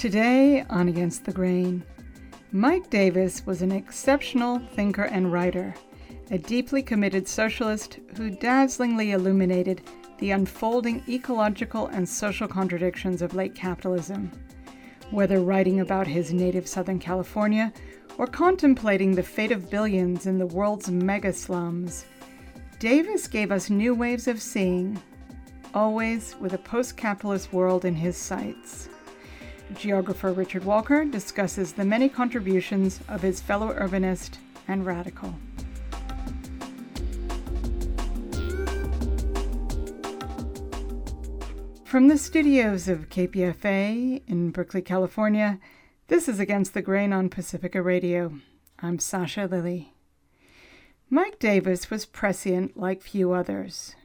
Today on Against the Grain, Mike Davis was an exceptional thinker and writer, a deeply committed socialist who dazzlingly illuminated the unfolding ecological and social contradictions of late capitalism. Whether writing about his native Southern California or contemplating the fate of billions in the world's mega slums, Davis gave us new ways of seeing, always with a post capitalist world in his sights. Geographer Richard Walker discusses the many contributions of his fellow urbanist and radical. From the studios of KPFA in Berkeley, California, this is Against the Grain on Pacifica Radio. I'm Sasha Lilley. Mike Davis was prescient like few others.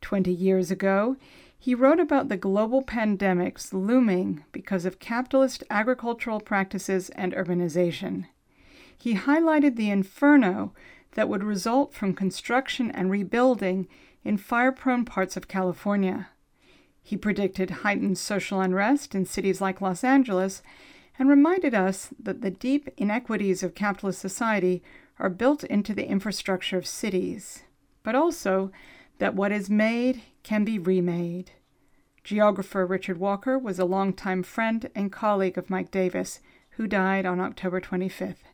Twenty years ago, he wrote about the global pandemics looming because of capitalist agricultural practices and urbanization. He highlighted the inferno that would result from construction and rebuilding in fire prone parts of California. He predicted heightened social unrest in cities like Los Angeles and reminded us that the deep inequities of capitalist society are built into the infrastructure of cities, but also that what is made can be remade. Geographer Richard Walker was a longtime friend and colleague of Mike Davis, who died on October 25th.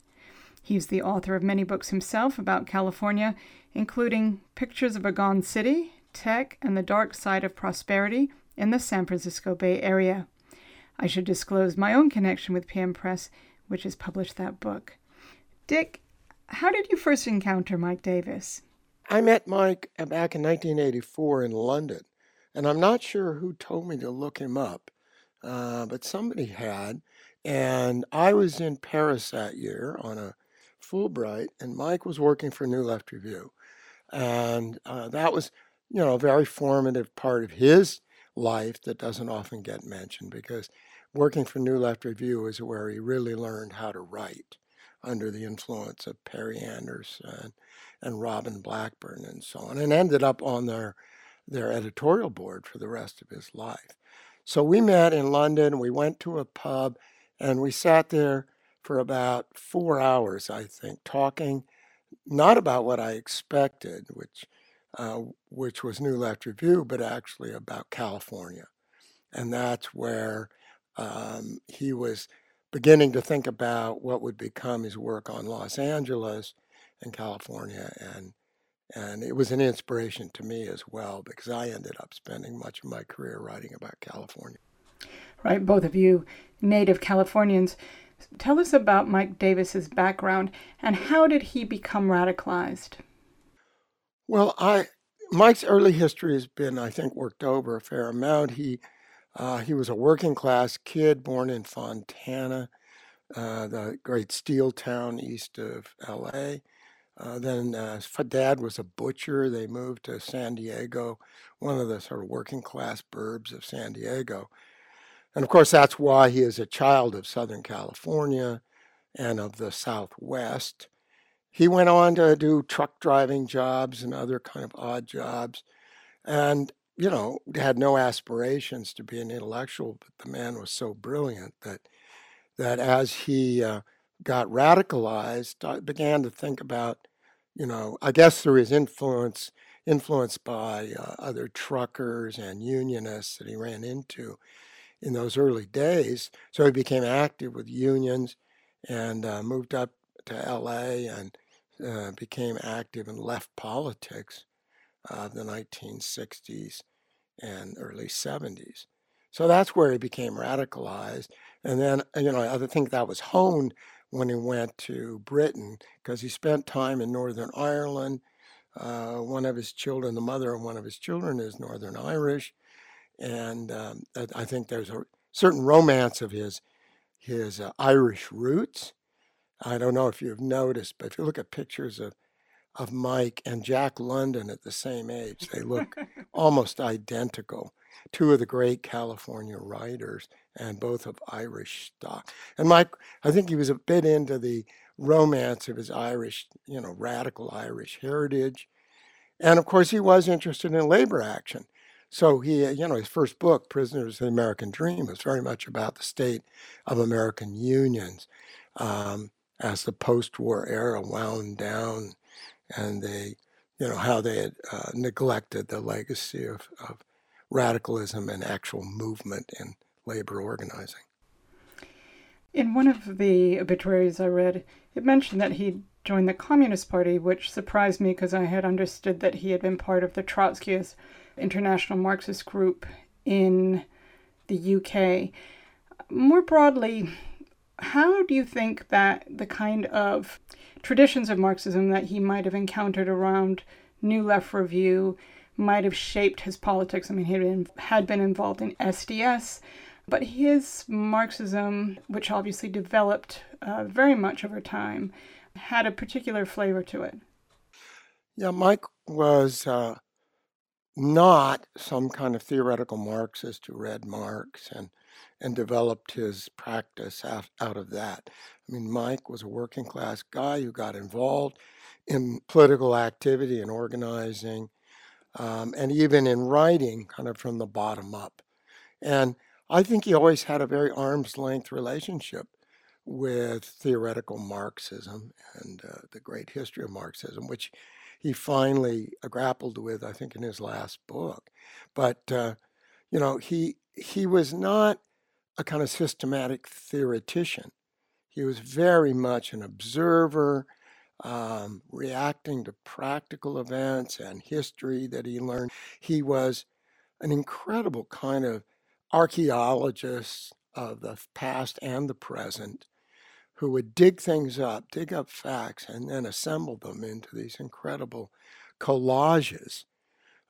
He's the author of many books himself about California, including Pictures of a Gone City, Tech, and the Dark Side of Prosperity in the San Francisco Bay Area. I should disclose my own connection with PM Press, which has published that book. Dick, how did you first encounter Mike Davis? I met Mike back in 1984 in London, and I'm not sure who told me to look him up, uh, but somebody had. And I was in Paris that year on a Fulbright, and Mike was working for New Left Review. And uh, that was, you know, a very formative part of his life that doesn't often get mentioned because working for New Left Review is where he really learned how to write under the influence of Perry Anderson and Robin Blackburn and so on, and ended up on their their editorial board for the rest of his life. So we met in London. We went to a pub, and we sat there for about four hours, I think, talking not about what I expected, which uh, which was New Left Review, but actually about California, and that's where um, he was beginning to think about what would become his work on Los Angeles and California and and it was an inspiration to me as well because I ended up spending much of my career writing about California. Right, both of you native Californians. Tell us about Mike Davis's background and how did he become radicalized? Well, I Mike's early history has been, I think, worked over a fair amount. He uh, he was a working class kid born in Fontana, uh, the great steel town east of LA. Uh, then uh, dad was a butcher. They moved to San Diego, one of the sort of working class burbs of San Diego. And of course, that's why he is a child of Southern California and of the Southwest. He went on to do truck driving jobs and other kind of odd jobs. And you know, had no aspirations to be an intellectual, but the man was so brilliant that that as he uh, got radicalized, I began to think about, you know, I guess through his influence, influenced by uh, other truckers and unionists that he ran into in those early days. So he became active with unions and uh, moved up to L.A. and uh, became active in left politics of the 1960s and early 70s. So that's where he became radicalized. And then, you know, I think that was honed when he went to Britain because he spent time in Northern Ireland. Uh, one of his children, the mother of one of his children, is Northern Irish. And um, I think there's a certain romance of his, his uh, Irish roots. I don't know if you've noticed, but if you look at pictures of of Mike and Jack London at the same age. They look almost identical. Two of the great California writers, and both of Irish stock. And Mike, I think he was a bit into the romance of his Irish, you know, radical Irish heritage. And of course, he was interested in labor action. So he, you know, his first book, Prisoners of the American Dream, was very much about the state of American unions um, as the post-war era wound down, and they, you know, how they had uh, neglected the legacy of, of radicalism and actual movement in labor organizing. In one of the obituaries I read, it mentioned that he joined the Communist Party, which surprised me because I had understood that he had been part of the Trotskyist International Marxist Group in the UK. More broadly, how do you think that the kind of traditions of Marxism that he might have encountered around New Left Review might have shaped his politics? I mean, he had been, involved in SDS, but his Marxism, which obviously developed uh, very much over time, had a particular flavor to it. Yeah, Mike was uh, not some kind of theoretical Marxist who read Marx and and developed his practice out, of that. I mean, Mike was a working class guy who got involved in political activity and organizing, um, and even in writing, kind of from the bottom up. And I think he always had a very arm's length relationship with theoretical Marxism and uh, the great history of Marxism, which he finally grappled with, I think, in his last book. But uh, you know, he he was not a kind of systematic theoretician. He was very much an observer, um, reacting to practical events and history that he learned. He was an incredible kind of archaeologist of the past and the present who would dig things up, dig up facts, and then assemble them into these incredible collages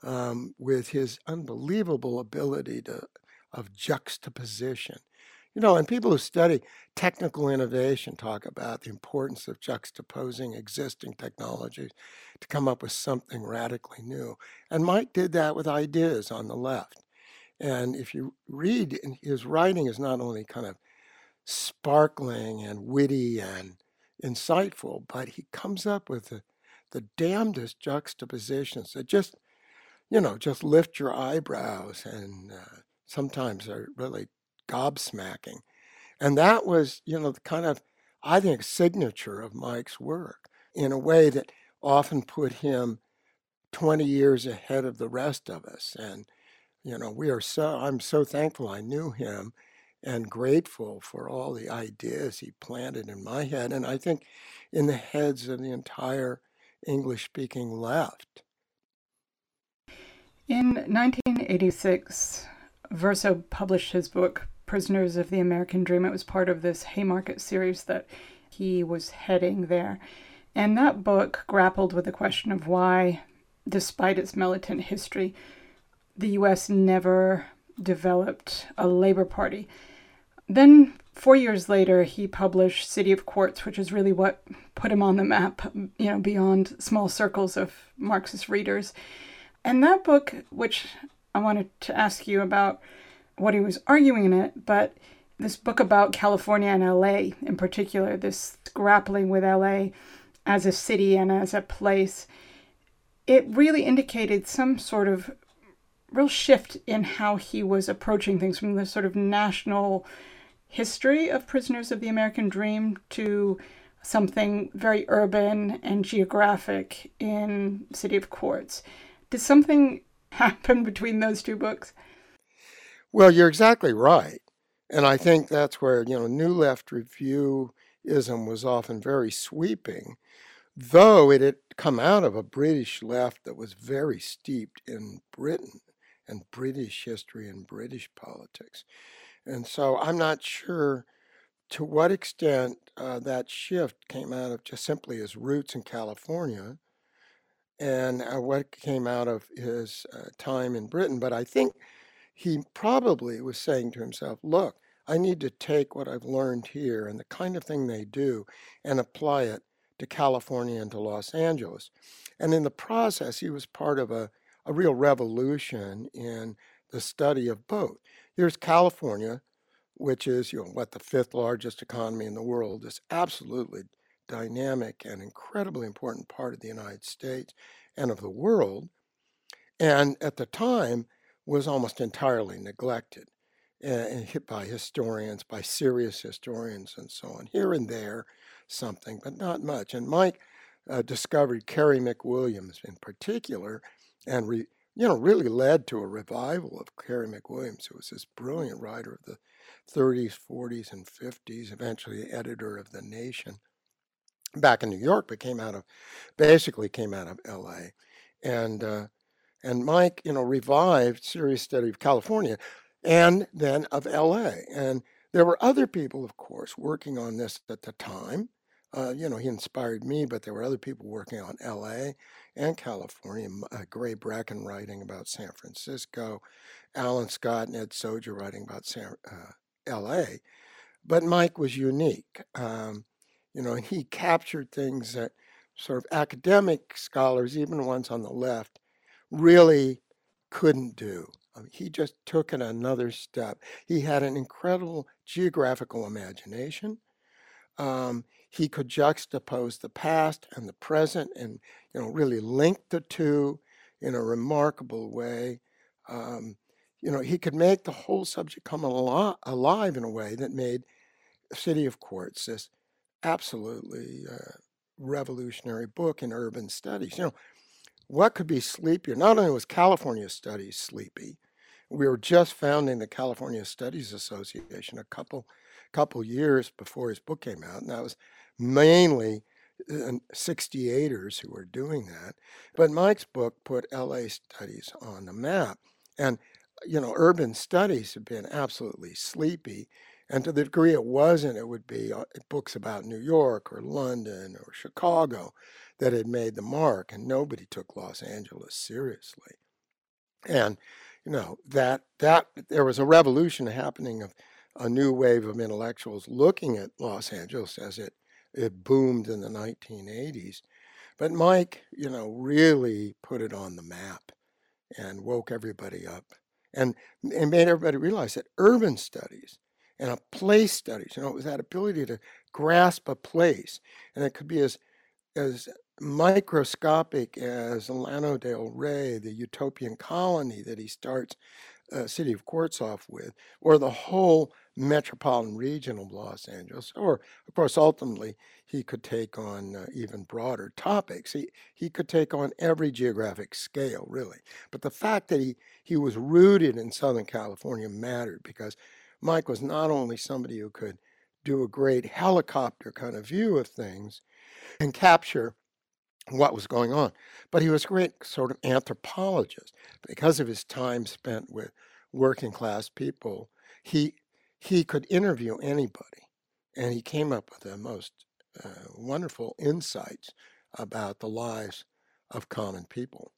um, with his unbelievable ability to, of juxtaposition. You know, and people who study technical innovation talk about the importance of juxtaposing existing technologies to come up with something radically new. And Mike did that with ideas on the left. And if you read, his writing is not only kind of sparkling and witty and insightful, but he comes up with the, the damnedest juxtapositions that just, you know, just lift your eyebrows and uh, sometimes are really gobsmacking. And that was, you know, the kind of, I think, signature of Mike's work in a way that often put him 20 years ahead of the rest of us. And, you know, we are so, I'm so thankful I knew him and grateful for all the ideas he planted in my head, and I think in the heads of the entire English speaking left. In 1986, Verso published his book, Prisoners of the American Dream. It was part of this Haymarket series that he was heading there. And that book grappled with the question of why, despite its militant history, the US never developed a labor party. Then, four years later, he published City of Quartz, which is really what put him on the map, you know, beyond small circles of Marxist readers. And that book, which I wanted to ask you about what he was arguing in it, but this book about California and LA in particular, this grappling with LA as a city and as a place, it really indicated some sort of real shift in how he was approaching things from the sort of national history of Prisoners of the American Dream to something very urban and geographic in City of Quartz. Did something happen between those two books? Well, you're exactly right. And I think that's where, you know, New Left Reviewism was often very sweeping, though it had come out of a British left that was very steeped in Britain and British history and British politics. And so I'm not sure to what extent uh, that shift came out of just simply his roots in California and uh, what came out of his uh, time in Britain. But I think he probably was saying to himself, look, I need to take what I've learned here and the kind of thing they do and apply it to California and to Los Angeles. And in the process, he was part of a, a real revolution in the study of both. Here's California, which is, you know, what the fifth largest economy in the world, is absolutely dynamic and incredibly important part of the United States and of the world. And at the time, was almost entirely neglected and hit by historians, by serious historians, and so on. Here and there, something, but not much. And Mike uh, discovered Carey McWilliams in particular, and re, you know really led to a revival of Carey McWilliams, who was this brilliant writer of the 30s, 40s, and 50s, eventually editor of the Nation back in New York, but came out of basically came out of L.A. and uh, and Mike, you know, revived serious study of California and then of LA. And there were other people, of course, working on this at the time. Uh, you know, he inspired me, but there were other people working on LA and California. Uh, Gray Brechin writing about San Francisco, Allen Scott and Ed Soja writing about San, uh, LA. But Mike was unique. Um, you know, he captured things that sort of academic scholars, even ones on the left, really couldn't do. I mean, he just took it another step. He had an incredible geographical imagination. Um, he could juxtapose the past and the present and you know really link the two in a remarkable way. Um, you know, he could make the whole subject come al- alive in a way that made City of Quartz this absolutely uh, revolutionary book in urban studies. You know, what could be sleepier? Not only was California Studies sleepy, we were just founding the California Studies Association a couple couple years before his book came out, and that was mainly 68ers who were doing that. But Mike's book put LA studies on the map. And, you know, urban studies have been absolutely sleepy. And to the degree it wasn't, it would be uh, books about New York or London or Chicago that had made the mark, and nobody took Los Angeles seriously. And you know that that there was a revolution happening of a new wave of intellectuals looking at Los Angeles as it it boomed in the 1980s. But Mike, you know, really put it on the map and woke everybody up and, and made everybody realize that urban studies and a place studies, you know, it was that ability to grasp a place. And it could be as as microscopic as Llano del Rio, the utopian colony that he starts uh, City of Quartz off with, or the whole metropolitan region of Los Angeles, or of course, ultimately, he could take on uh, even broader topics. He, he could take on every geographic scale, really. But the fact that he, he was rooted in Southern California mattered because Mike was not only somebody who could do a great helicopter kind of view of things and capture what was going on. But he was a great sort of anthropologist because of his time spent with working class people. He he could interview anybody, and he came up with the most uh, wonderful insights about the lives of common people.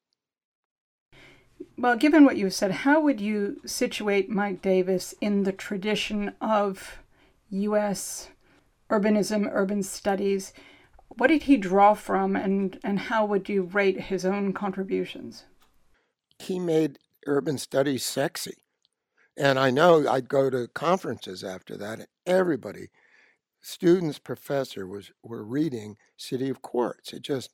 Well, given what you said, how would you situate Mike Davis in the tradition of U.S. urbanism, urban studies? What did he draw from, and, and how would you rate his own contributions? He made urban studies sexy. And I know I'd go to conferences after that, and everybody, students, professor, was were reading City of Quartz. It just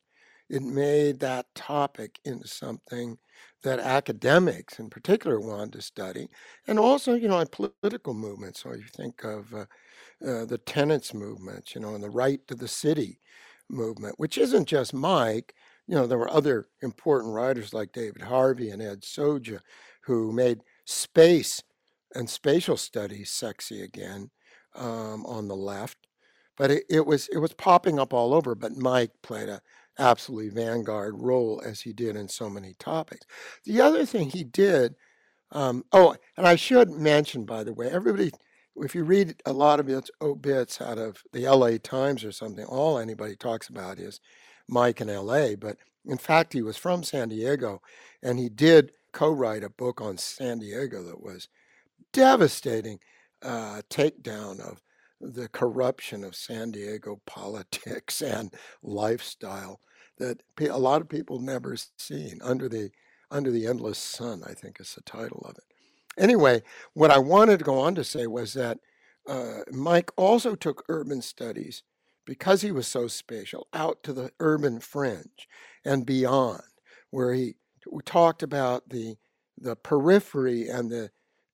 it made that topic into something that academics in particular wanted to study, and also, you know, in political movements. So you think of uh, uh, the tenants movement, you know, and the right to the city movement, which isn't just Mike. You know, there were other important writers like David Harvey and Ed Soja who made space and spatial studies sexy again um, on the left. But it, it was it was popping up all over. But Mike played a absolutely vanguard role as he did in so many topics. The other thing he did, um, oh, and I should mention by the way, everybody if you read a lot of its obits out of the LA Times or something, all anybody talks about is Mike in LA. But in fact, he was from San Diego and he did co write a book on San Diego that was devastating uh, takedown of the corruption of San Diego politics and lifestyle that a lot of people never seen under the under the endless sun i think is the title of it Anyway, what I wanted to go on to say was that uh, Mike also took urban studies because he was so spatial out to the urban fringe and beyond, where he talked about the the periphery and the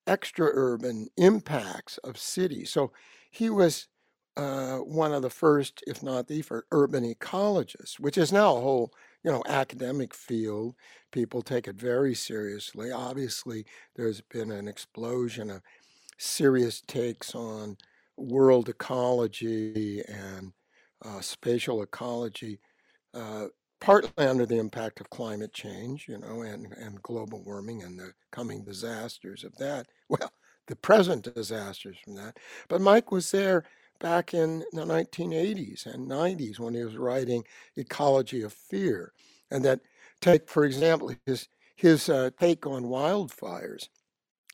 extra urban impacts of cities. So he was uh, one of the first, if not the first, urban ecologists, which is now a whole you know academic field. People take it very seriously. Obviously, there's been an explosion of serious takes on world ecology and uh, spatial ecology, uh, partly under the impact of climate change, you know, and, and global warming and the coming disasters of that. Well, the present disasters from that. But Mike was there back in the 1980s and 90s when he was writing Ecology of Fear. And that take, for example, his, his uh, take on wildfires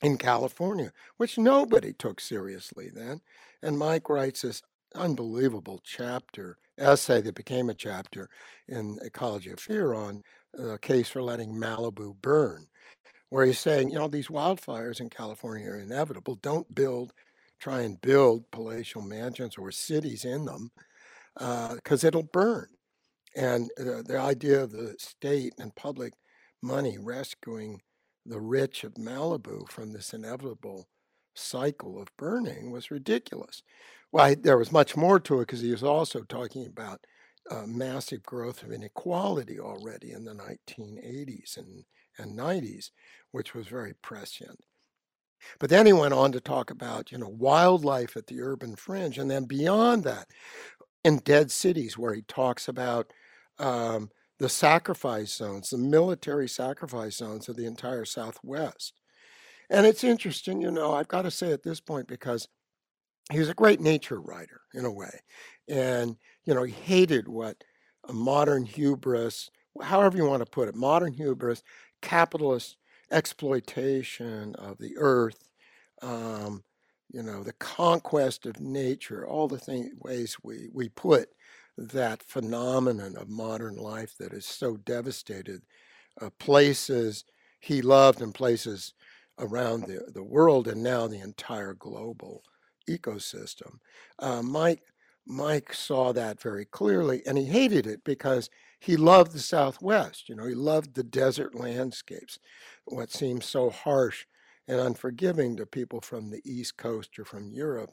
in California, which nobody took seriously then. And Mike writes this unbelievable chapter, essay that became a chapter in Ecology of Fear on the case for letting Malibu burn, where he's saying, you know, these wildfires in California are inevitable. Don't build, try and build palatial mansions or cities in them because uh, it'll burn. And uh, the idea of the state and public money rescuing the rich of Malibu from this inevitable cycle of burning was ridiculous. Well, there was much more to it because he was also talking about uh, massive growth of inequality already in the 1980s and, and 90s, which was very prescient. But then he went on to talk about, you know, wildlife at the urban fringe, and then beyond that, in Dead Cities, where he talks about um, the sacrifice zones, the military sacrifice zones of the entire Southwest. And it's interesting, you know, I've got to say at this point because he was a great nature writer in a way. And, you know, he hated what a modern hubris, however you want to put it, modern hubris, capitalist exploitation of the earth, um, you know, the conquest of nature, all the thing, ways we, we put that phenomenon of modern life that has so devastated uh, places he loved and places around the, the world and now the entire global ecosystem. Uh, Mike Mike saw that very clearly, and he hated it because he loved the Southwest. You know, he loved the desert landscapes, what seems so harsh and unforgiving to people from the East Coast or from Europe.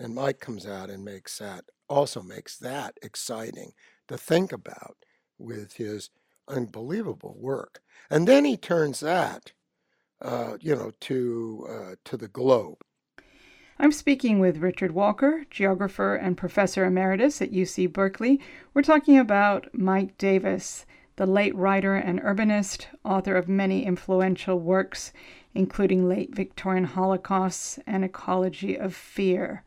And Mike comes out and makes that also makes that exciting to think about with his unbelievable work. And then he turns that, uh, you know, to uh, to the globe I'm speaking with Richard Walker, geographer and professor emeritus at UC Berkeley. We're talking about Mike Davis, the late writer and urbanist, author of many influential works, including Late Victorian Holocausts and Ecology of Fear.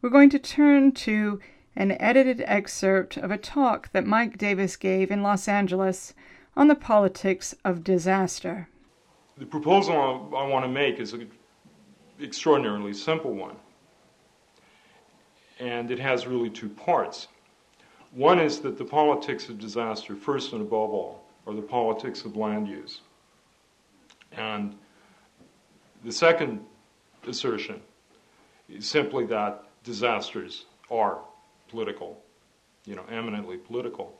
We're going to turn to an edited excerpt of a talk that Mike Davis gave in Los Angeles on the politics of disaster. The proposal I, want to make is extraordinarily simple one. And it has really two parts. One is that the politics of disaster, first and above all, are the politics of land use. And the second assertion is simply that disasters are political, you know, eminently political.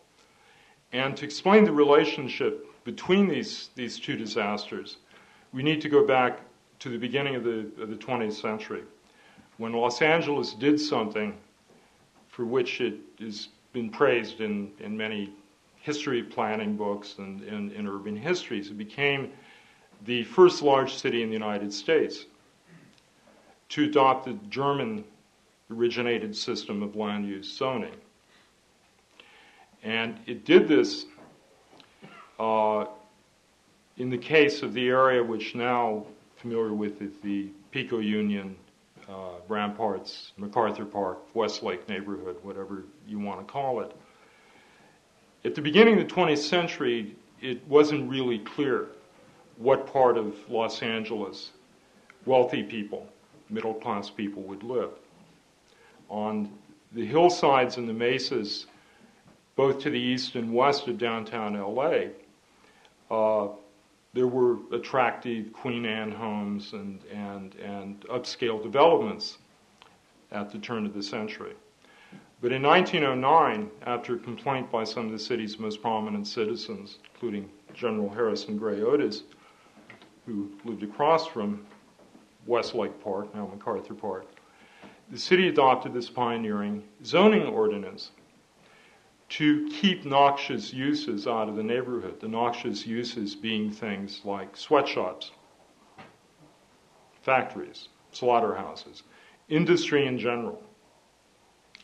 And to explain the relationship between these, these two disasters, we need to go back to the beginning of the, of the 20th century, when Los Angeles did something for which it has been praised in, in many history planning books and in urban histories. It became the first large city in the United States to adopt the German originated system of land use zoning. And it did this uh, in the case of the area which now familiar with it, the Pico Union, uh, Ramparts, MacArthur Park, Westlake neighborhood, whatever you want to call it. At the beginning of the 20th century, it wasn't really clear what part of Los Angeles wealthy people, middle class people, would live. On the hillsides and the mesas, both to the east and west of downtown LA, uh, there were attractive Queen Anne homes and, and, and upscale developments at the turn of the century. But in 1909, after a complaint by some of the city's most prominent citizens, including General Harrison Gray Otis, who lived across from Westlake Park, now MacArthur Park, the city adopted this pioneering zoning ordinance to keep noxious uses out of the neighborhood. The noxious uses being things like sweatshops, factories, slaughterhouses, industry in general.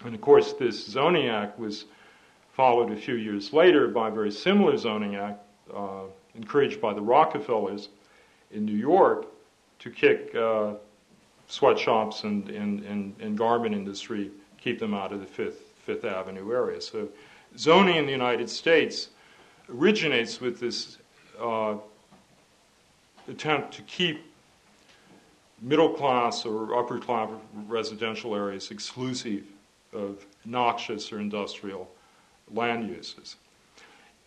And of course, this zoning act was followed a few years later by a very similar zoning act uh, encouraged by the Rockefellers in New York to kick uh, sweatshops and, and, and, and garment industry, keep them out of the Fifth, Fifth Avenue area. So zoning in the United States originates with this uh, attempt to keep middle class or upper class residential areas exclusive of noxious or industrial land uses.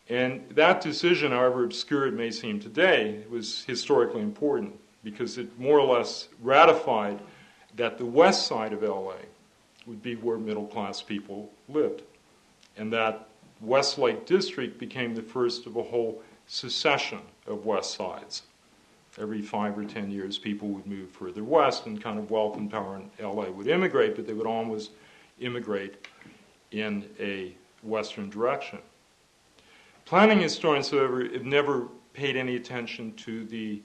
And that decision, however obscure it may seem today, was historically important because it more or less ratified that the west side of LA would be where middle class people lived. And that Westlake District became the first of a whole succession of west sides. Every five or ten years, people would move further west, and kind of wealth and power in LA would immigrate, but they would always immigrate in a western direction. Planning historians, however, have never paid any attention to the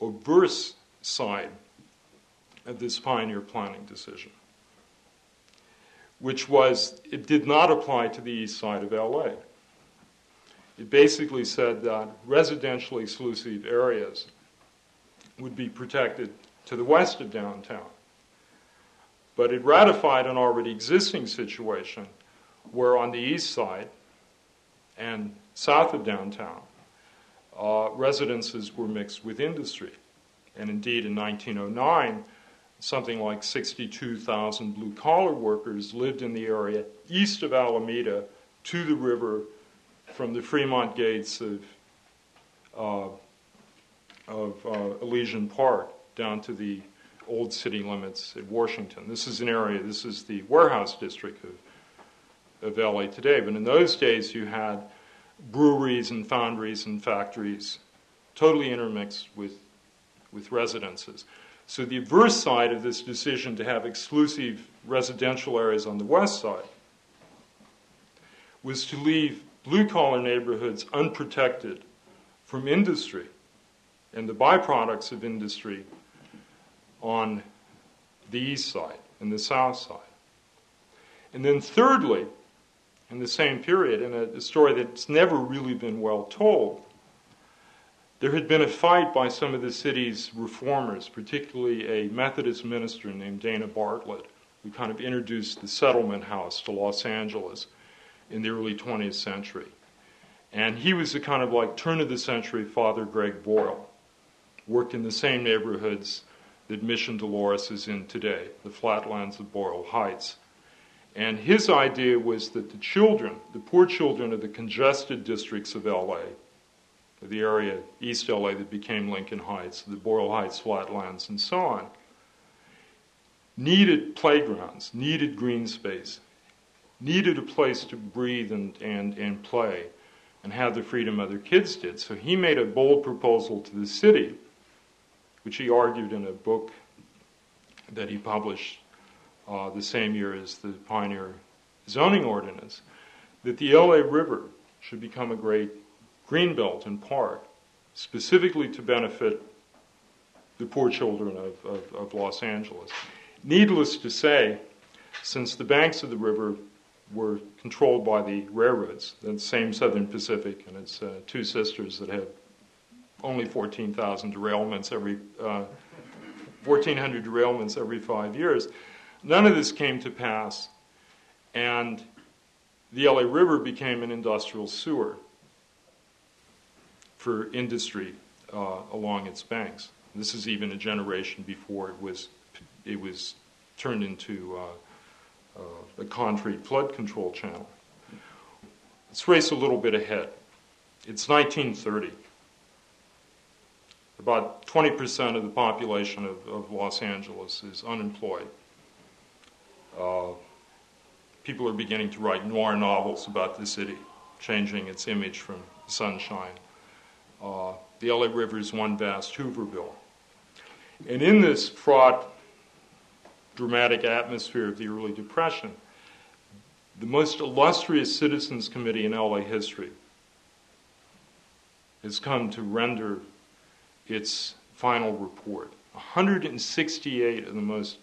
obverse side of this pioneer planning decision, which was it did not apply to the east side of LA. It basically said that residentially exclusive areas would be protected to the west of downtown. But it ratified an already existing situation where on the east side and south of downtown, uh, residences were mixed with industry. And indeed, in 1909, something like 62,000 blue collar workers lived in the area east of Alameda to the river from the Fremont gates of, uh, of uh, Elysian Park down to the old city limits at Washington. This is an area, this is the warehouse district of, of LA today. But in those days, you had breweries and foundries and factories totally intermixed with, with residences. So the adverse side of this decision to have exclusive residential areas on the west side was to leave blue collar neighborhoods unprotected from industry and the byproducts of industry on the east side and the south side. And then, thirdly, in the same period, in a, a story that's never really been well told, there had been a fight by some of the city's reformers, particularly a Methodist minister named Dana Bartlett, who kind of introduced the settlement house to Los Angeles in the early 20th century. And he was the kind of like turn of the century Father Greg Boyle, worked in the same neighborhoods that Mission Dolores is in today, the flatlands of Boyle Heights. And his idea was that the children, the poor children of the congested districts of LA, the area East LA that became Lincoln Heights, the Boyle Heights flatlands, and so on, needed playgrounds, needed green space, needed a place to breathe and, and, and play and have the freedom other kids did. So he made a bold proposal to the city which he argued in a book that he published uh, the same year as the pioneer zoning ordinance, that the LA River should become a great green in part, specifically to benefit the poor children of, of, of Los Angeles. Needless to say, since the banks of the river were controlled by the railroads, the same Southern Pacific and its uh, two sisters that have only 14,000 derailments every, uh, 1,400 derailments every five years. None of this came to pass, and the LA River became an industrial sewer for industry uh, along its banks. This is even a generation before it was, it was turned into uh, uh, a concrete flood control channel. Let's race a little bit ahead. It's 1930 about 20% of the population of, of Los Angeles is unemployed. Uh, people are beginning to write noir novels about the city, changing its image from sunshine. Uh, The LA River is one vast Hooverville. And in this fraught, dramatic atmosphere of the early Depression, the most illustrious citizens committee in LA history has come to render its final report. 168 of the most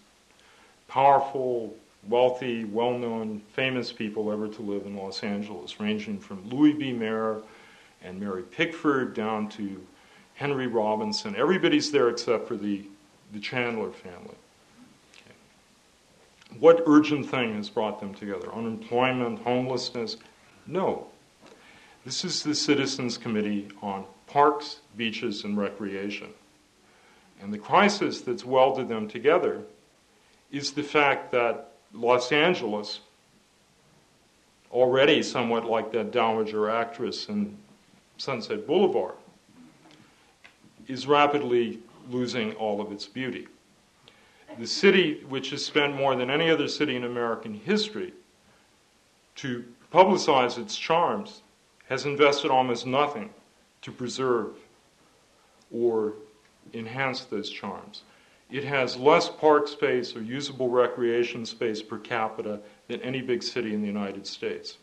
powerful, wealthy, well known, famous people ever to live in Los Angeles, ranging from Louis B. Mayer and Mary Pickford down to Henry Robinson. Everybody's there except for the, the Chandler family. Okay. What urgent thing has brought them together? Unemployment, homelessness? No. This is the Citizens Committee on Parks, Beaches, and Recreation. And the crisis that's welded them together is the fact that Los Angeles, already somewhat like that dowager actress in Sunset Boulevard, is rapidly losing all of its beauty. The city, which has spent more than any other city in American history to publicize its charms, has invested almost nothing to preserve or enhance those charms. It has less park space or usable recreation space per capita than any big city in the United States.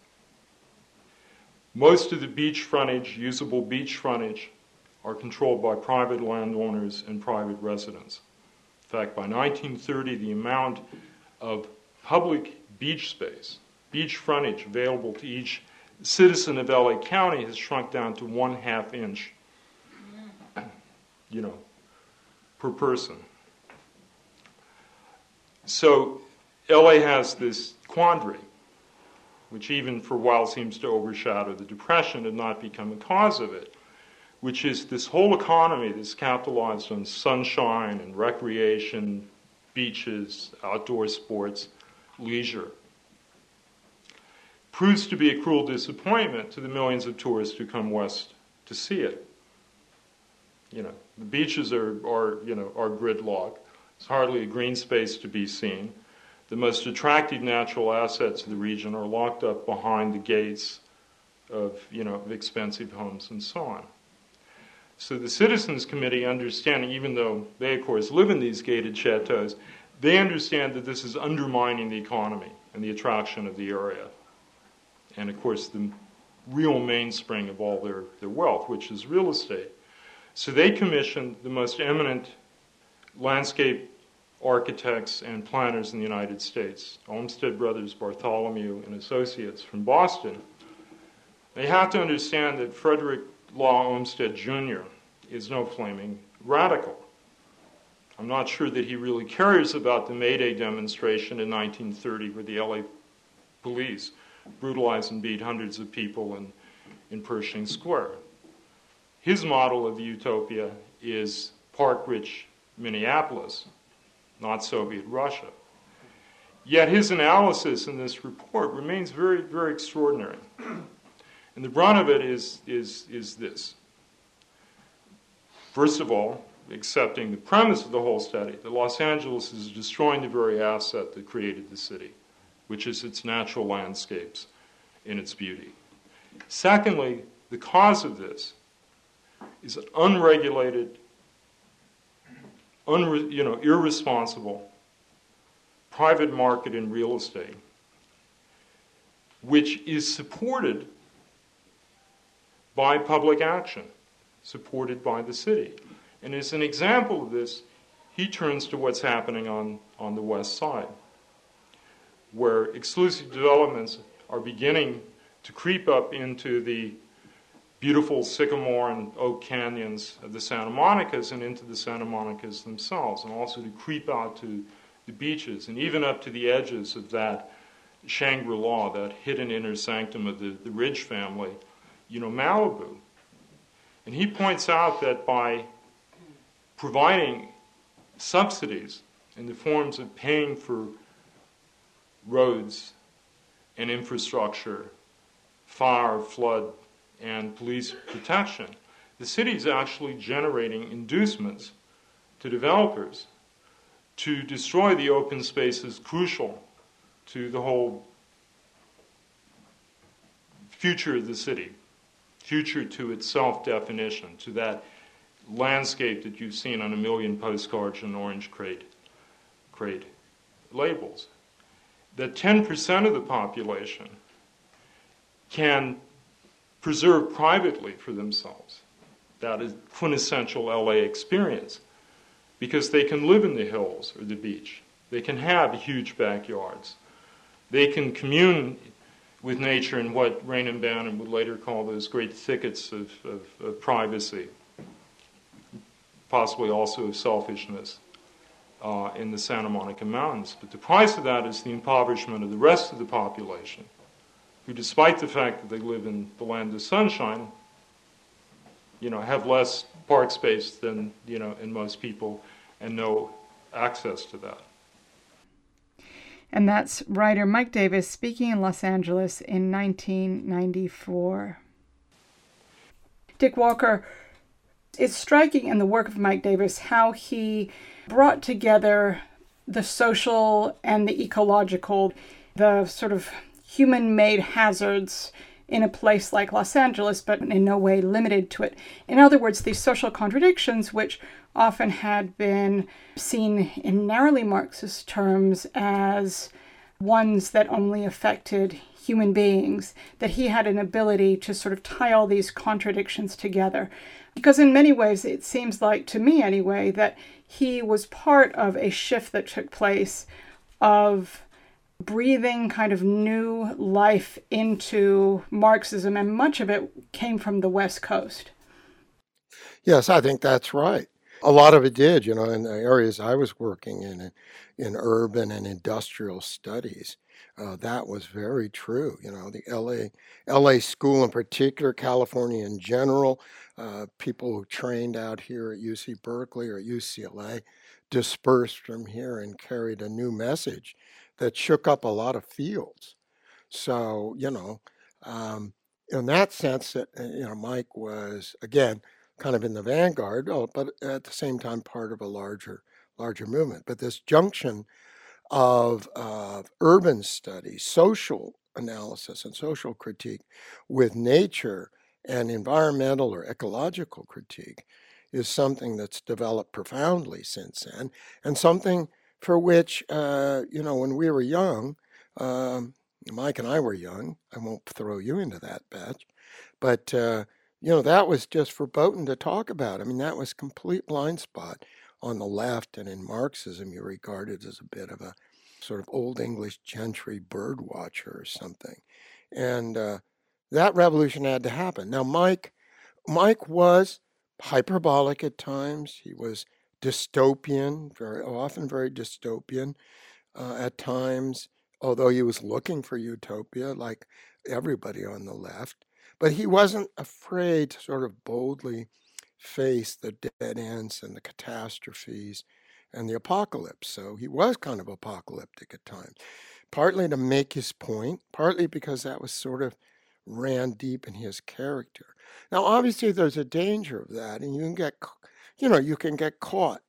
Most of the beach frontage, usable beach frontage, are controlled by private landowners and private residents. In fact, by 1930, the amount of public beach space, beach frontage available to each citizen of LA County has shrunk down to one half inch, you know, per person. So LA has this quandary, which even for a while seems to overshadow the Depression and not become a cause of it, which is this whole economy that's capitalized on sunshine and recreation, beaches, outdoor sports, leisure proves to be a cruel disappointment to the millions of tourists who come west to see it. You know, the beaches are, are, you know, are gridlocked. There's hardly a green space to be seen. The most attractive natural assets of the region are locked up behind the gates of, you know, of expensive homes and so on. So the Citizens Committee, understanding, even though they, of course, live in these gated chateaus, they understand that this is undermining the economy and the attraction of the area and of course the real mainspring of all their, their wealth, which is real estate. So they commissioned the most eminent landscape architects and planners in the United States, Olmsted Brothers, Bartholomew, and Associates from Boston. They have to understand that Frederick Law Olmsted Jr. is no flaming radical. I'm not sure that he really cares about the May Day demonstration in 1930 where the LA police brutalized and beat hundreds of people in, in Pershing Square. His model of utopia is park rich Minneapolis, not Soviet Russia. Yet his analysis in this report remains very, very extraordinary. And the brunt of it is, is, is this. First of all, accepting the premise of the whole study that Los Angeles is destroying the very asset that created the city which is its natural landscapes in its beauty. Secondly, the cause of this is an unregulated, unre, you know, irresponsible private market in real estate, which is supported by public action, supported by the city. And as an example of this, he turns to what's happening on, on the west side where exclusive developments are beginning to creep up into the beautiful sycamore and oak canyons of the Santa Monicas and into the Santa Monicas themselves, and also to creep out to the beaches and even up to the edges of that Shangri La, that hidden inner sanctum of the, the Rindge family, you know, Malibu. And he points out that by providing subsidies in the forms of paying for roads and infrastructure, fire, flood, and police protection, the city is actually generating inducements to developers to destroy the open spaces crucial to the whole future of the city, future to its self definition, to that landscape that you've seen on a million postcards and orange crate, crate labels. That 10% of the population can preserve privately for themselves. That is quintessential LA experience because they can live in the hills or the beach. They can have huge backyards. They can commune with nature in what Reyner Banham would later call those great thickets of, of, of privacy, possibly also of selfishness uh, in the Santa Monica Mountains. But the price of that is the impoverishment of the rest of the population, who, despite the fact that they live in the land of sunshine, you know, have less park space than you know in most people, and no access to that. And that's writer Mike Davis speaking in Los Angeles in 1994. Dick Walker, it's striking in the work of Mike Davis how he brought together the social and the ecological, the sort of human made hazards in a place like Los Angeles, but in no way limited to it. In other words, these social contradictions, which often had been seen in narrowly Marxist terms as ones that only affected human beings, that he had an ability to sort of tie all these contradictions together. Because in many ways, it seems like, to me anyway, that he was part of a shift that took place of breathing kind of new life into Marxism, and much of it came from the West Coast. Yes, I think that's right. A lot of it did, you know, in the areas I was working in, in urban and industrial studies. Uh, that was very true. You know, the LA, LA school in particular, California in general, uh, people who trained out here at UC Berkeley or UCLA dispersed from here and carried a new message that shook up a lot of fields. So, you know, um, in that sense, that uh, you know, Mike was again kind of in the vanguard, oh, but at the same time part of a larger larger movement. But this junction of urban studies, social analysis, and social critique with nature and environmental or ecological critique is something that's developed profoundly since then, and something for which, uh, you know, when we were young, um, Mike and I were young. I won't throw you into that batch, but uh, you know that was just verboten to talk about. I mean, that was complete blind spot on the left, and in Marxism, you're regarded as a bit of a sort of old English gentry bird watcher or something, and uh, that revolution had to happen. Now, Mike, Mike was hyperbolic at times. He was dystopian, very often very dystopian uh, at times, although he was looking for utopia like everybody on the left. But he wasn't afraid to sort of boldly face the dead ends and the catastrophes and the apocalypse. So he was kind of apocalyptic at times, partly to make his point, partly because that was sort of ran deep in his character. Now, obviously, there's a danger of that, and you can get you know, you can get caught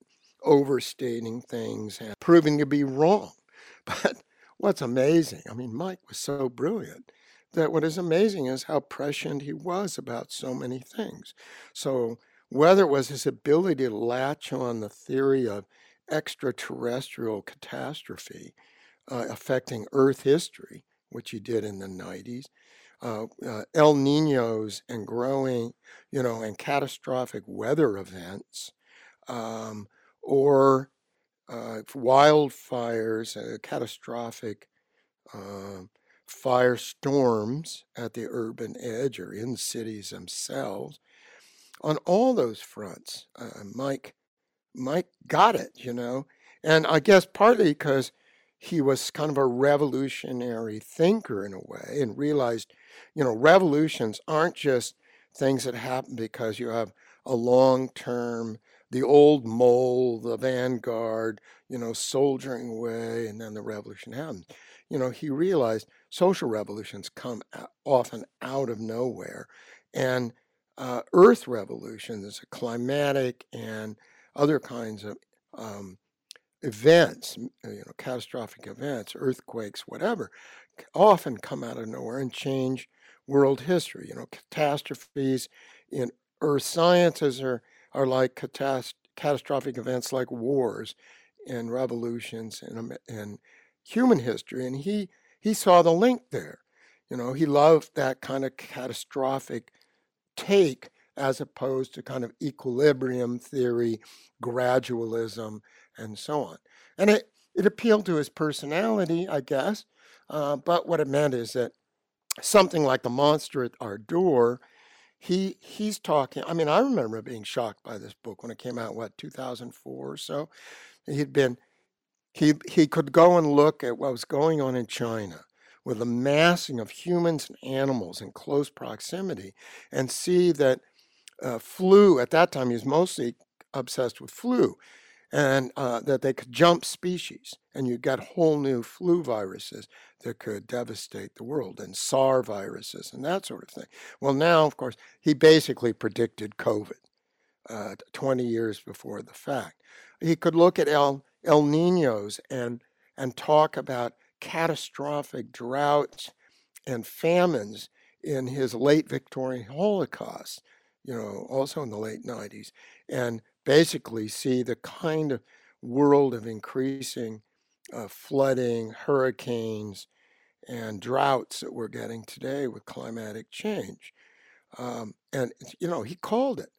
overstating things and proving to be wrong. But what's amazing, I mean, Mike was so brilliant that what is amazing is how prescient he was about so many things. So, whether it was his ability to latch on the theory of extraterrestrial catastrophe uh, affecting Earth history, which he did in the 90s, uh, uh, El Ninos and growing, you know, and catastrophic weather events, um, or uh, wildfires, uh, catastrophic uh, firestorms at the urban edge or in cities themselves. On all those fronts, uh, Mike, Mike got it, you know, and I guess partly because he was kind of a revolutionary thinker in a way and realized you know, revolutions aren't just things that happen because you have a long term, the old mole, the vanguard, you know, soldiering away, and then the revolution happens. You know, he realized social revolutions come often out of nowhere. And uh, earth revolutions, a climatic and other kinds of um, events, uh, you know, catastrophic events, earthquakes, whatever, often come out of nowhere and change world history. You know, catastrophes in earth sciences are are like catast- catastrophic events like wars and revolutions in, in um, human history. And he, he saw the link there. You know, he loved that kind of catastrophic take as opposed to kind of equilibrium theory, gradualism, and so on. And it, it appealed to his personality, I guess. Uh, but what it meant is that something like the monster at our door, he he's talking. I mean, I remember being shocked by this book when it came out. What 2004 or so. He'd been he he could go and look at what was going on in China with the massing of humans and animals in close proximity, and see that uh, flu at that time he was mostly obsessed with flu and uh, that they could jump species and you got whole new flu viruses that could devastate the world and SAR viruses and that sort of thing. Well, now, of course, he basically predicted COVID uh, 20 years before the fact. He could look at El, El Ninos and, and talk about catastrophic droughts and famines in his late Victorian Holocaust, you know, also in the late 90s, and basically see the kind of world of increasing uh, flooding, hurricanes, and droughts that we're getting today with climatic change. Um, and, you know, he called it.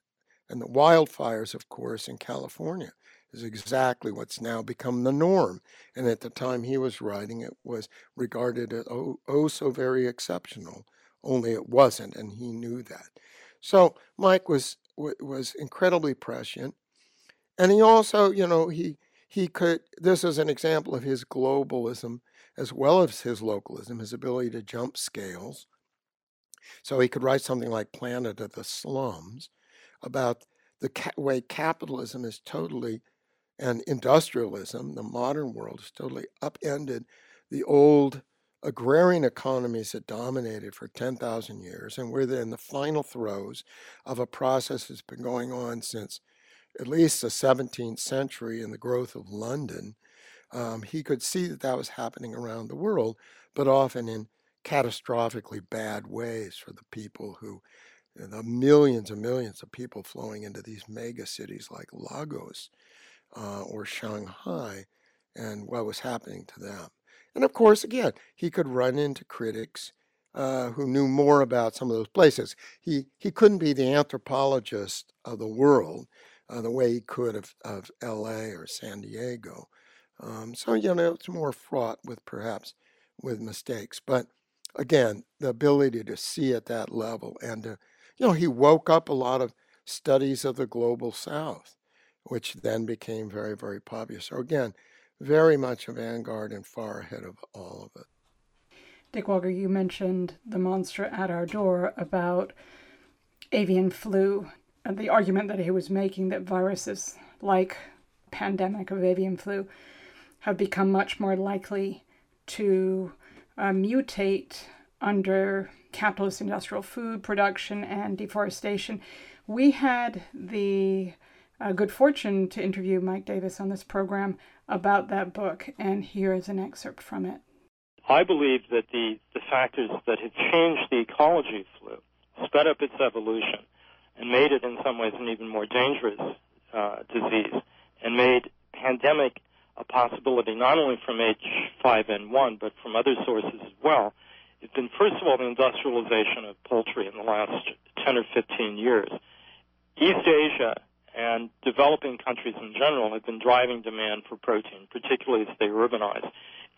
And the wildfires, of course, in California is exactly what's now become the norm. And at the time he was writing, it was regarded as oh, oh so very exceptional, only it wasn't, and he knew that. So Mike was was incredibly prescient, and he also, you know, he he could. This is an example of his globalism as well as his localism, his ability to jump scales. So he could write something like Planet of the Slums about the ca- way capitalism is totally and industrialism, the modern world, has totally upended the old agrarian economies that dominated for 10,000 years. And we're in the final throes of a process that's been going on since at least the 17th century and the growth of London. Um, he could see that that was happening around the world, but often in catastrophically bad ways for the people who, the millions and millions of people flowing into these mega cities like Lagos uh, or Shanghai and what was happening to them. And of course, again, he could run into critics uh, who knew more about some of those places. He, he couldn't be the anthropologist of the world uh, the way he could of, of LA or San Diego. Um, so, you know, it's more fraught with perhaps with mistakes. But again, the ability to see at that level and to, you know, he woke up a lot of studies of the global south, which then became very, very popular. So again, very much a vanguard and far ahead of all of it. Dick Walker, you mentioned the monster at our door about avian flu the argument that he was making that viruses like pandemic of avian flu have become much more likely to uh, mutate under capitalist industrial food production and deforestation. We had the uh, good fortune to interview Mike Davis on this program about that book, and here is an excerpt from it. I believe that the, the factors that have changed the ecology of flu, sped up its evolution, and made it in some ways an even more dangerous uh, disease, and made pandemic a possibility not only from H5N1 but from other sources as well. It's been first of all the industrialization of poultry in the last 10 or 15 years. East Asia and developing countries in general have been driving demand for protein, particularly as they urbanize.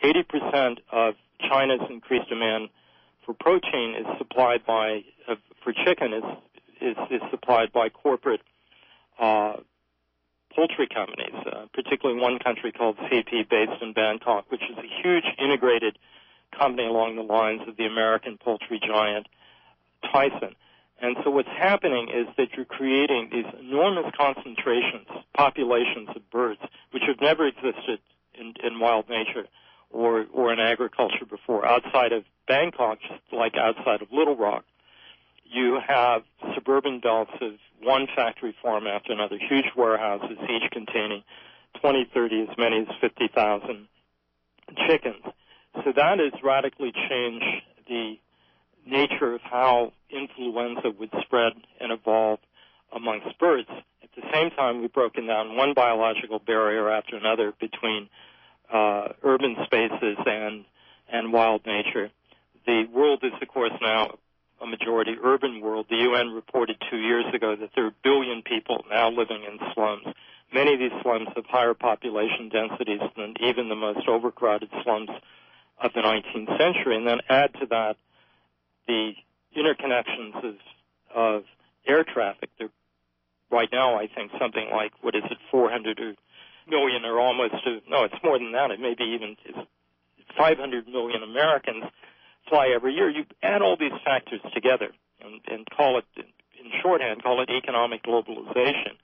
80% of China's increased demand for protein is supplied by, uh, for chicken is, is, is supplied by corporate uh, poultry companies, uh, particularly one country called CP based in Bangkok, which is a huge integrated company along the lines of the American poultry giant Tyson. And so what's happening is that you're creating these enormous concentrations, populations of birds, which have never existed in, in wild nature or, or in agriculture before. Outside of Bangkok, just like outside of Little Rock, you have suburban belts of one factory farm after another, huge warehouses, each containing 20, 30, as many as 50,000 chickens. So that has radically changed the nature of how influenza would spread and evolve amongst birds. At the same time, we've broken down one biological barrier after another between uh, urban spaces and and wild nature. The world is, of course, now a majority urban world. The UN reported two years ago that there are billion people now living in slums. Many of these slums have higher population densities than even the most overcrowded slums of the 19th century. And then add to that the interconnections of, of air traffic. There, right now, I think something like, what is it, 400 or almost, no, it's more than that. It may be even 500 million Americans fly every year. You add all these factors together and, and call it, in shorthand, call it economic globalization,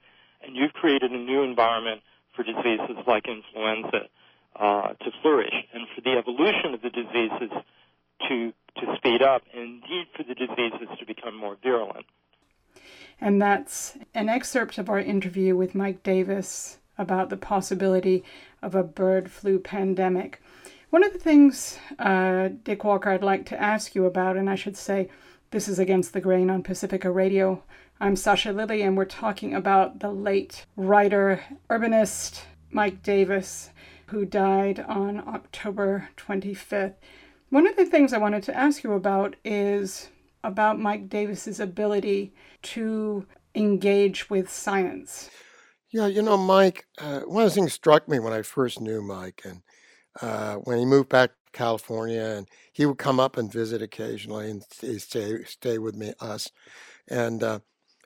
and you've created a new environment for diseases like influenza uh, to flourish, and for the evolution of the diseases to to speed up, and indeed for the diseases to become more virulent. And that's an excerpt of our interview with Mike Davis about the possibility of a bird flu pandemic. One of the things, uh, Dick Walker, I'd like to ask you about, and I should say this is Against the Grain on Pacifica Radio. I'm Sasha Lilley, and we're talking about the late writer, urbanist Mike Davis, who died on October 25th. One of the things I wanted to ask you about is about Mike Davis's ability to engage with science. Yeah, you know, Mike, uh, one of the things struck me when I first knew Mike, and uh, when he moved back to California, and he would come up and visit occasionally and stay stay with me us, and uh,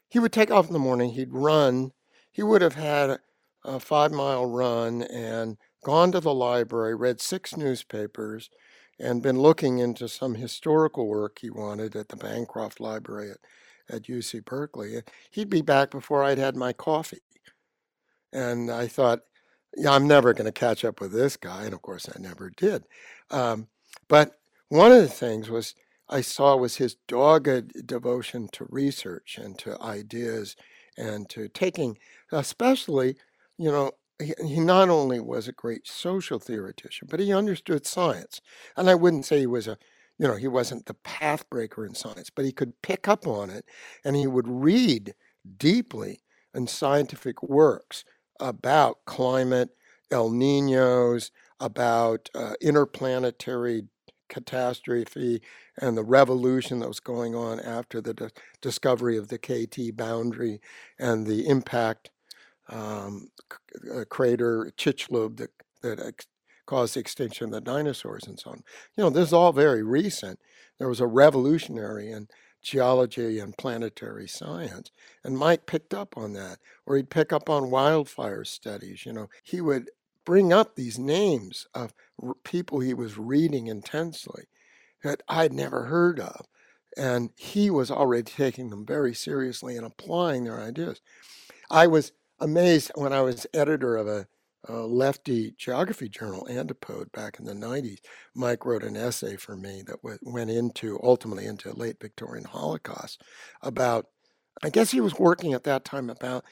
he would take off in the morning. He'd run. He would have had a five mile run and gone to the library, read six newspapers, and been looking into some historical work he wanted at the Bancroft Library at, at UC Berkeley. He'd be back before I'd had my coffee. And I thought, yeah, I'm never going to catch up with this guy. And of course, I never did. Um, but one of the things was I saw was his dogged devotion to research and to ideas and to taking, especially, you know, he, he not only was a great social theoretician, but he understood science. And I wouldn't say he was a, you know, he wasn't the path breaker in science, but he could pick up on it and he would read deeply in scientific works about climate, El Ninos, about uh, interplanetary catastrophe and the revolution that was going on after the di- discovery of the KT boundary and the impact um, c- uh, crater Chicxulub that, that ex- caused the extinction of the dinosaurs and so on. You know, this is all very recent. There was a revolutionary in geology and planetary science. And Mike picked up on that, or he'd pick up on wildfire studies. You know, he would bring up these names of people he was reading intensely that I'd never heard of. And he was already taking them very seriously and applying their ideas. I was amazed when I was editor of a, a lefty geography journal, Antipode, back in the 90s. Mike wrote an essay for me that w- went into, ultimately, into late Victorian Holocaust about, I guess he was working at that time about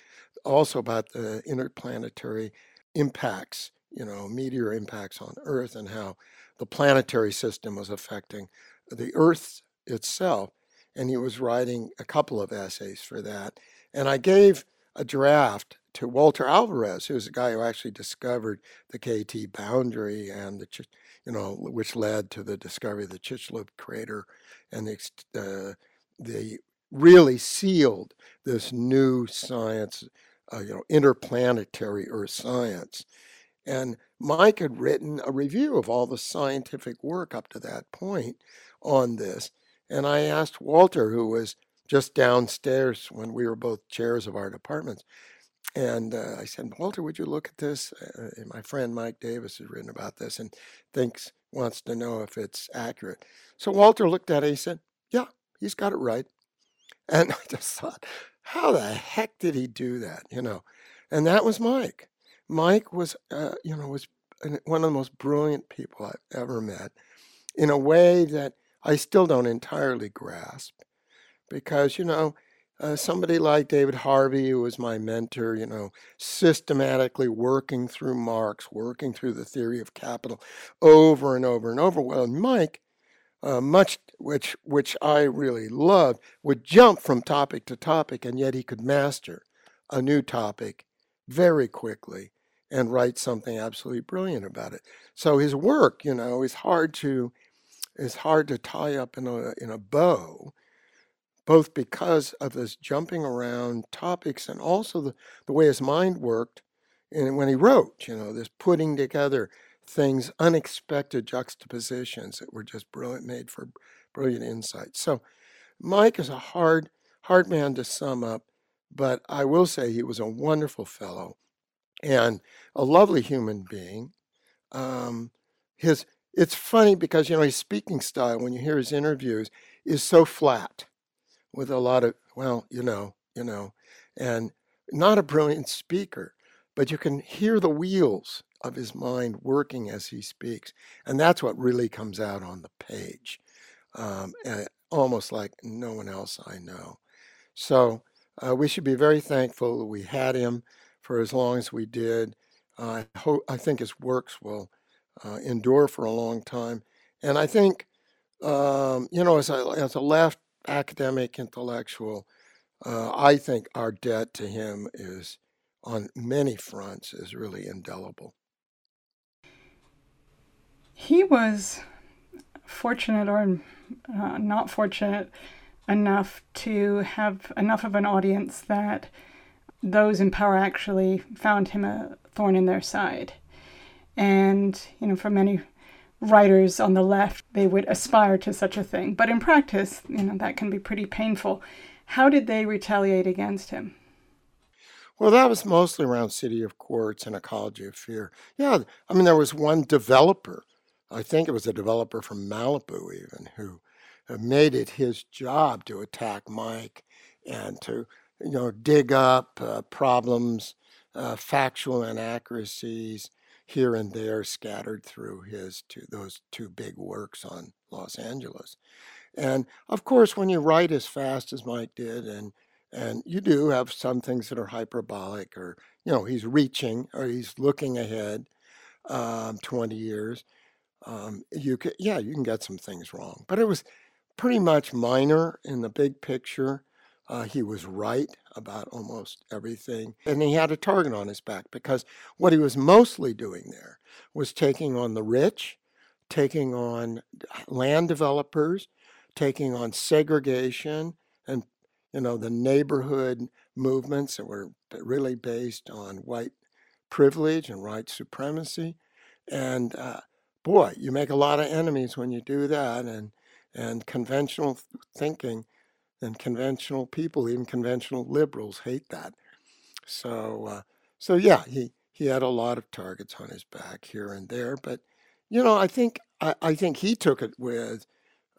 also about the interplanetary impacts, you know, meteor impacts on Earth and how the planetary system was affecting the Earth itself. And he was writing a couple of essays for that. And I gave a draft to Walter Alvarez, who's the guy who actually discovered the KT boundary and the, you know, which led to the discovery of the Chicxulub crater and the, uh, really sealed this new science, uh, you know, interplanetary Earth science. And Mike had written a review of all the scientific work up to that point on this. And I asked Walter, who was just downstairs when we were both chairs of our departments, and uh, I said, Walter, would you look at this? Uh, my friend Mike Davis has written about this and thinks, wants to know if it's accurate. So Walter looked at it. He said, Yeah, he's got it right. And I just thought, how the heck did he do that? You know, and that was Mike. Mike was, uh, you know, was one of the most brilliant people I've ever met in a way that I still don't entirely grasp because, you know, uh, somebody like David Harvey, who was my mentor, you know, systematically working through Marx, working through the theory of capital over and over and over. Well, Mike, uh, much which which I really loved, would jump from topic to topic, and yet he could master a new topic very quickly and write something absolutely brilliant about it. So his work, you know, is hard to is hard to tie up in a in a bow, both because of this jumping around topics and also the, the way his mind worked and when he wrote, you know, this putting together things, unexpected juxtapositions that were just brilliant, made for brilliant insights. So Mike is a hard, hard man to sum up, but I will say he was a wonderful fellow and a lovely human being. Um, his it's funny because you know his speaking style when you hear his interviews is so flat with a lot of well you know you know and not a brilliant speaker but you can hear the wheels of his mind working as he speaks and that's what really comes out on the page um, eh, almost like no one else i know so uh, we should be very thankful that we had him for as long as we did uh, I hope I think his works will uh, endure for a long time. And I think, um, you know, as a, as a left academic intellectual, uh, I think our debt to him is on many fronts is really indelible. He was fortunate or uh, not fortunate enough to have enough of an audience that those in power actually found him a thorn in their side. And, you know, for many writers on the left, they would aspire to such a thing. But in practice, you know, that can be pretty painful. How did they retaliate against him? Well, that was mostly around City of Quartz and Ecology of Fear. Yeah, I mean, there was one developer, I think it was a developer from Malibu even, who made it his job to attack Mike and to, you know, dig up uh, problems, uh, factual inaccuracies, here and there scattered through his two, those two big works on Los Angeles. And of course, when you write as fast as Mike did, and and you do have some things that are hyperbolic, or you know, he's reaching or he's looking ahead um, 20 years. Um, you can, yeah, you can get some things wrong, but it was pretty much minor in the big picture. Uh, he was right about almost everything. And he had a target on his back because what he was mostly doing there was taking on the rich, taking on land developers, taking on segregation and you know the neighborhood movements that were really based on white privilege and white supremacy and uh, boy you make a lot of enemies when you do that and and conventional thinking and conventional people, even conventional liberals, hate that. So, uh, so yeah, he he had a lot of targets on his back here and there, but you know, I think I, I think he took it with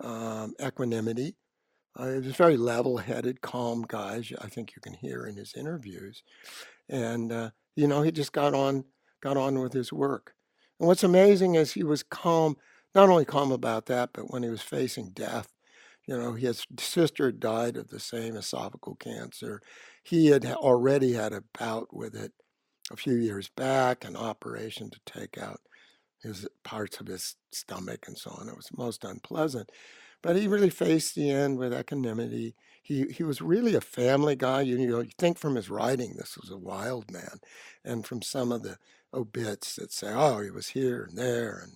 um, equanimity. Uh, he was very level-headed, calm guy. as I think you can hear in his interviews, and uh, you know, he just got on got on with his work. And what's amazing is he was calm, not only calm about that, but when he was facing death, you know, his sister died of the same esophageal cancer. He had already had a bout with it a few years back, an operation to take out his parts of his stomach and so on. It was most unpleasant. But he really faced the end with equanimity. He he was really a family guy. You, you know, you think from his writing, this was a wild man, and from some of the obits that say, oh, he was here and there, and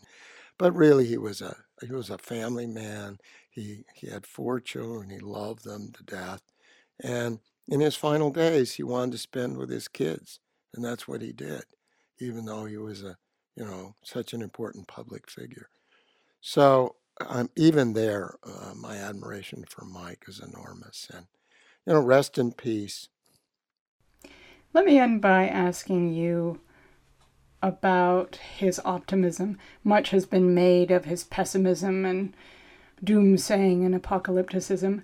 but really he was a he was a family man. He, he had four children. He loved them to death. And in his final days, he wanted to spend with his kids. And that's what he did, even though he was a, you know, such an important public figure. So um, even there, uh, my admiration for Mike is enormous. And, you know, rest in peace. Let me end by asking you about his optimism. Much has been made of his pessimism and doomsaying and apocalypticism.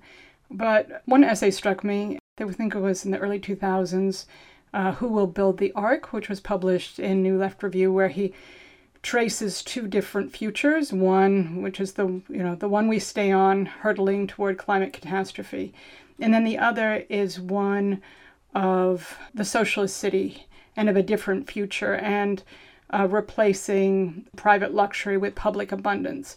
But one essay struck me, I think it was in the early 2000s, uh, Who Will Build the Ark, which was published in New Left Review, where he traces two different futures. One, which is the you know the one we stay on, hurtling toward climate catastrophe, and then the other is one of the socialist city and of a different future and uh, replacing private luxury with public abundance.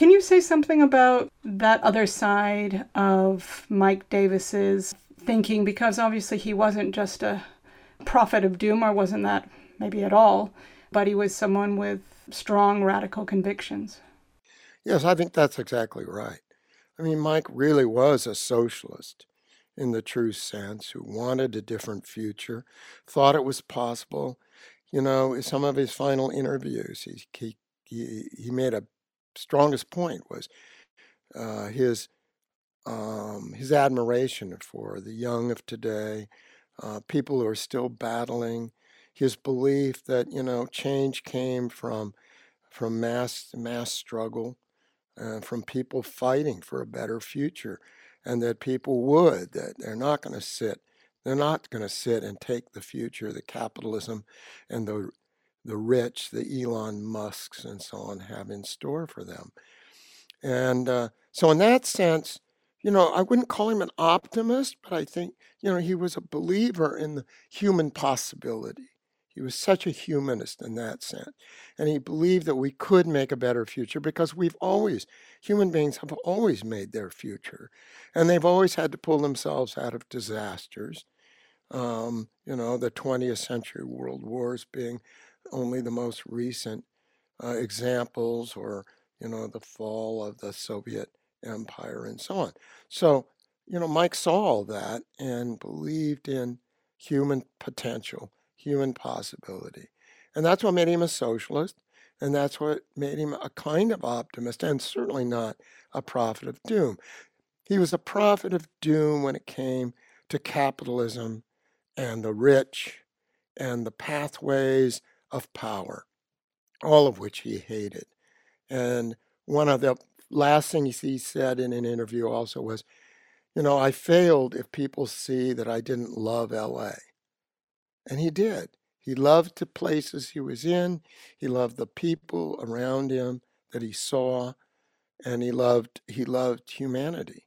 Can you say something about that other side of Mike Davis's thinking because obviously he wasn't just a prophet of doom, or wasn't that maybe at all, but he was someone with strong radical convictions. Yes, I think that's exactly right. I mean, Mike really was a socialist in the true sense who wanted a different future, thought it was possible. You know, some of his final interviews, he, he, he, he made a strongest point was uh, his um, his admiration for the young of today, uh, people who are still battling, his belief that you know change came from from mass mass struggle, uh, from people fighting for a better future, and that people would that they're not going to sit they're not going to sit and take the future, the capitalism, and the the rich, the Elon Musks and so on have in store for them. And uh, so, in that sense, you know, I wouldn't call him an optimist, but I think, you know, he was a believer in the human possibility. He was such a humanist in that sense. And he believed that we could make a better future because we've always, human beings have always made their future. And they've always had to pull themselves out of disasters. Um, you know, the 20th century world wars being only the most recent uh, examples, or, you know, the fall of the Soviet empire and so on. So, you know, Mike saw all that and believed in human potential, human possibility. And that's what made him a socialist. And that's what made him a kind of optimist and certainly not a prophet of doom. He was a prophet of doom when it came to capitalism and the rich and the pathways of power, all of which he hated. And one of the last things he said in an interview also was, you know, I failed if people see that I didn't love LA. And he did. He loved the places he was in, he loved the people around him that he saw, and he loved he loved humanity.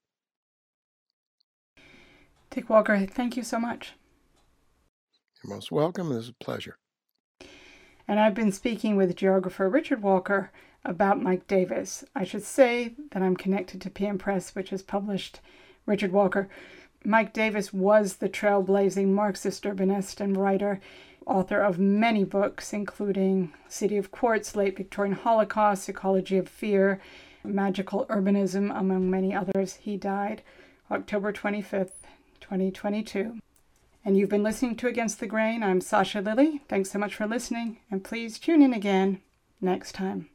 Dick Walker, thank you so much. You're most welcome. It was a pleasure. And I've been speaking with geographer Richard Walker about Mike Davis. I should say that I'm connected to PM Press, which has published Richard Walker. Mike Davis was the trailblazing Marxist urbanist and writer, author of many books, including City of Quartz, Late Victorian Holocaust, Ecology of Fear, Magical Urbanism, among many others. He died October 25th, 2022. And you've been listening to Against the Grain. I'm Sasha Lilley. Thanks so much for listening, and please tune in again next time.